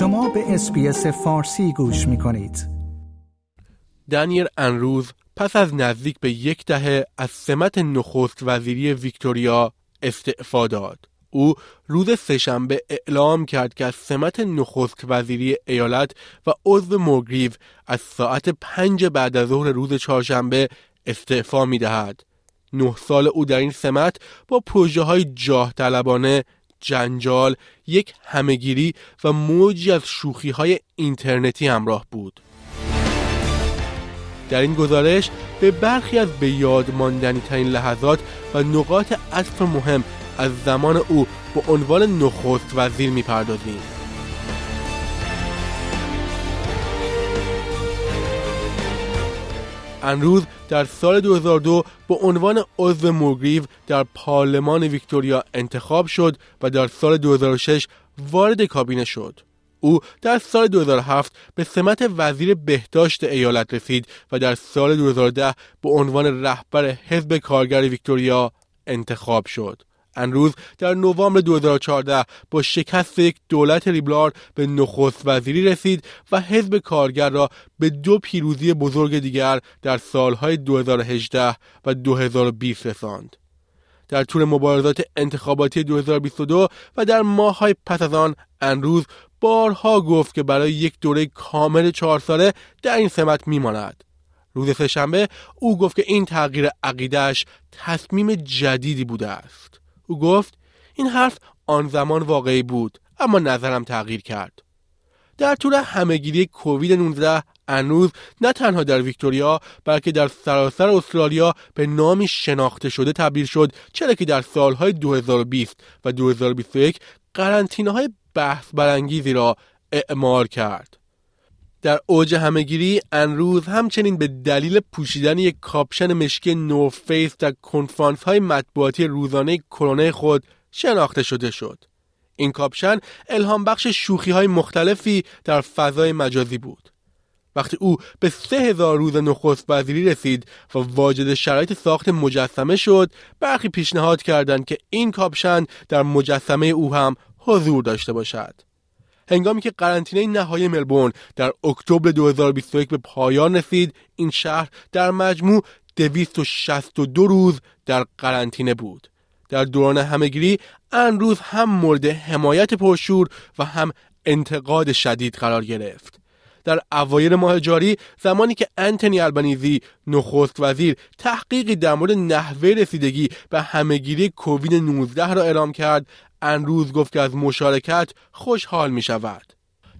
شما به SBS فارسی گوش می کنید. دنیل اندروز پس از نزدیک به یک دهه از سمت نخست وزیری ویکتوریا استعفا داد. او روز سه‌شنبه اعلام کرد که از سمت نخست وزیری ایالت و عضو مولگریو از ساعت پنج بعد از ظهر روز چهارشنبه استعفا می دهد. نه سال او در این سمت با پروژه های جاه طلبانه جنجال، یک همهگیری و موجی از شوخی های اینترنتی همراه بود. در این گزارش به برخی از به یاد ماندنی ترین لحظات و نقاط عطف مهم از زمان او به عنوان نخست وزیر می‌پردازیم. انروز در سال 2002 به عنوان عضو موگریو در پارلمان ویکتوریا انتخاب شد و در سال 2006 وارد کابینه شد. او در سال 2007 به سمت وزیر بهداشت ایالت رسید و در سال 2010 به عنوان رهبر حزب کارگر ویکتوریا انتخاب شد. انروز در نوامبر 2014 با شکست یک دولت ریبلار به نخست وزیری رسید و حزب کارگر را به دو پیروزی بزرگ دیگر در سالهای 2018 و 2020 رساند. در طول مبارزات انتخاباتی 2022 و در ماههای پس از آن انروز بارها گفت که برای یک دوره کامل چهار ساله در این سمت میماند. روز سهشنبه او گفت که این تغییر عقیدهش تصمیم جدیدی بوده است. او گفت این حرف آن زمان واقعی بود اما نظرم تغییر کرد. در طول همهگیری کووید 19 اندروز نه تنها در ویکتوریا بلکه در سراسر استرالیا به نامی شناخته شده تبدیل شد چرا که در سالهای 2020 و 2021 قرنطینه های بحث برانگیزی را اعمال کرد. در اوج همه‌گیری اندروز همچنین به دلیل پوشیدن یک کاپشن مشکی نورث‌فیس در کنفرانس های مطبوعاتی روزانه کرونا خود شناخته شده شد. این کاپشن الهام بخش شوخی های مختلفی در فضای مجازی بود. وقتی او به سه هزار روز نخست وزیری رسید و واجد شرایط ساخت مجسمه شد برخی پیشنهاد کردند که این کاپشن در مجسمه او هم حضور داشته باشد. هنگامی که قرنطینه نهایی ملبورن در اکتبر 2021 به پایان رسید این شهر در مجموع 262 روز در قرنطینه بود. در دوران همهگیری روز هم مورد حمایت پرشور و هم انتقاد شدید قرار گرفت. در اوایل ماه جاری زمانی که انتنی البنیزی نخست وزیر تحقیقی در مورد نحوه رسیدگی به همهگیری کووید 19 را اعلام کرد انروز گفت که از مشارکت خوشحال می شود.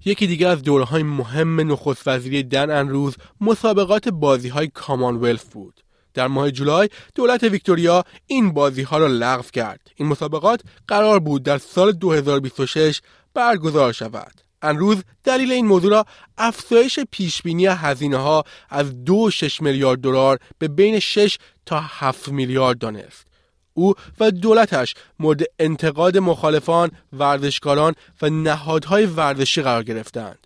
یکی دیگر از دوره های مهم نخست وزیری دن انروز مسابقات بازی های کامانولف بود. در ماه جولای دولت ویکتوریا این بازی ها را لغو کرد. این مسابقات قرار بود در سال 2026 برگزار شود. انروز دلیل این موضوع را افزایش پیشبینی هزینه ها از 2.6 میلیارد دلار به بین 6 تا 7 میلیارد دانست. او و دولتش مورد انتقاد مخالفان، ورزشکاران و نهادهای ورزشی قرار گرفتند.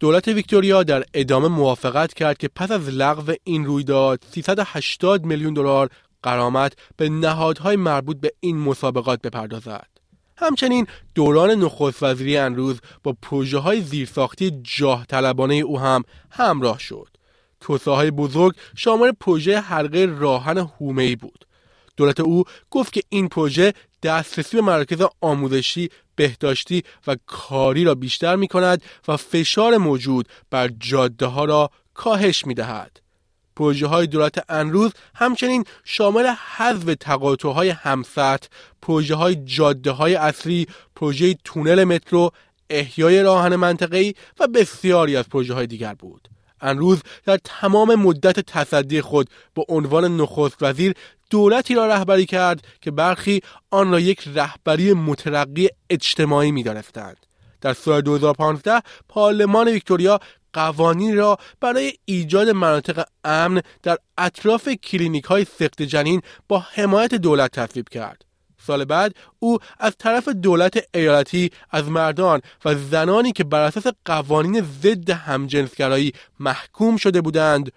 دولت ویکتوریا در ادامه موافقت کرد که پس از لغو این رویداد 380 میلیون دلار قرامت به نهادهای مربوط به این مسابقات بپردازد. همچنین دوران نخست وزیری انروز با پروژه های زیرساختی جاه طلبانه او هم همراه شد. توسعه بزرگ شامل پروژه حلقه راهن هومه‌ای بود. دولت او گفت که این پروژه دسترسی به مراکز آموزشی، بهداشتی و کاری را بیشتر می کند و فشار موجود بر جاده ها را کاهش می دهد. پروژه های دولت انروز همچنین شامل حذف تقاطع های همسط، پروژه های جاده های اصلی، پروژه تونل مترو، احیای راهن منطقه‌ای و بسیاری از پروژه های دیگر بود. انروز در تمام مدت تصدی خود به عنوان نخست وزیر دولتی را رهبری کرد که برخی آن را یک رهبری مترقی اجتماعی می دانستند. در سال 2015 پارلمان ویکتوریا قوانین را برای ایجاد مناطق امن در اطراف کلینیک های سخت جنین با حمایت دولت تصویب کرد. سال بعد او از طرف دولت ایالتی از مردان و زنانی که بر اساس قوانین ضد همجنسگرایی محکوم شده بودند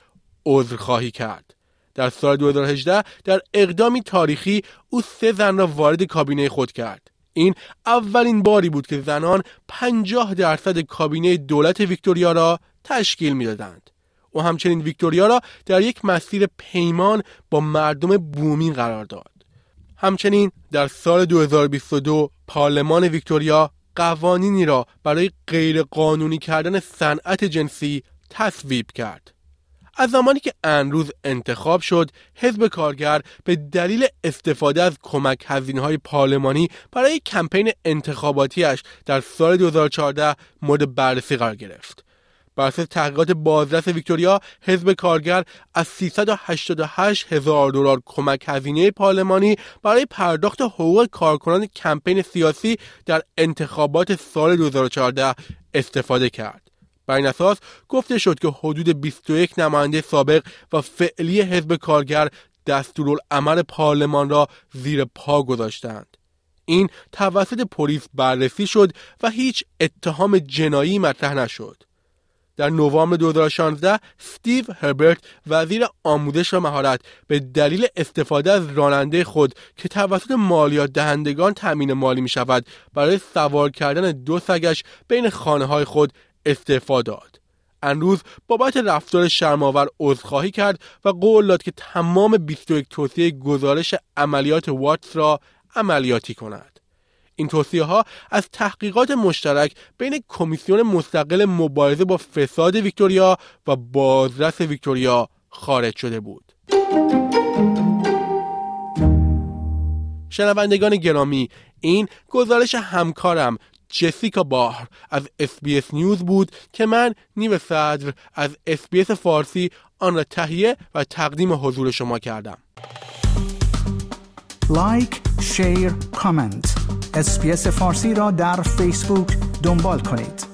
عذرخواهی کرد. در سال 2018 در اقدامی تاریخی او سه زن را وارد کابینه خود کرد. این اولین باری بود که زنان 50 درصد کابینه دولت ویکتوریا را تشکیل می‌دادند. و همچنین ویکتوریا را در یک مسیر پیمان با مردم بومی قرار داد. همچنین در سال 2022 پارلمان ویکتوریا قوانینی را برای غیرقانونی کردن صنعت جنسی تصویب کرد. از زمانی که انروز انتخاب شد حزب کارگر به دلیل استفاده از کمک هزینه های پارلمانی برای کمپین انتخاباتیش در سال 2014 مورد بررسی قرار گرفت بر اساس تحقیقات بازرس ویکتوریا حزب کارگر از 388 هزار دلار کمک هزینه پارلمانی برای پرداخت حقوق کارکنان کمپین سیاسی در انتخابات سال 2014 استفاده کرد. بر این اساس گفته شد که حدود 21 نماینده سابق و فعلی حزب کارگر دستورالعمل پارلمان را زیر پا گذاشتند. این توسط پلیس بررسی شد و هیچ اتهام جنایی مطرح نشد. در نوامبر 2016 استیو هربرت وزیر آموزش و مهارت به دلیل استفاده از راننده خود که توسط مالیات دهندگان تامین مالی می شود برای سوار کردن دو سگش بین خانه های خود استعفا داد. امروز بابت رفتار شرماور عذرخواهی کرد و قول داد که تمام 21 توصیه گزارش عملیات واتس را عملیاتی کند. این توصیه ها از تحقیقات مشترک بین کمیسیون مستقل مبارزه با فساد ویکتوریا و بازرس ویکتوریا خارج شده بود. شنوندگان گرامی این گزارش همکارم جسیکا باهر از SBS News بود که من نیو صدر از SBS فارسی آن را تهیه و تقدیم حضور شما کردم. لایک، share، کامنت SBS فارسی را در فیسبوک دنبال کنید.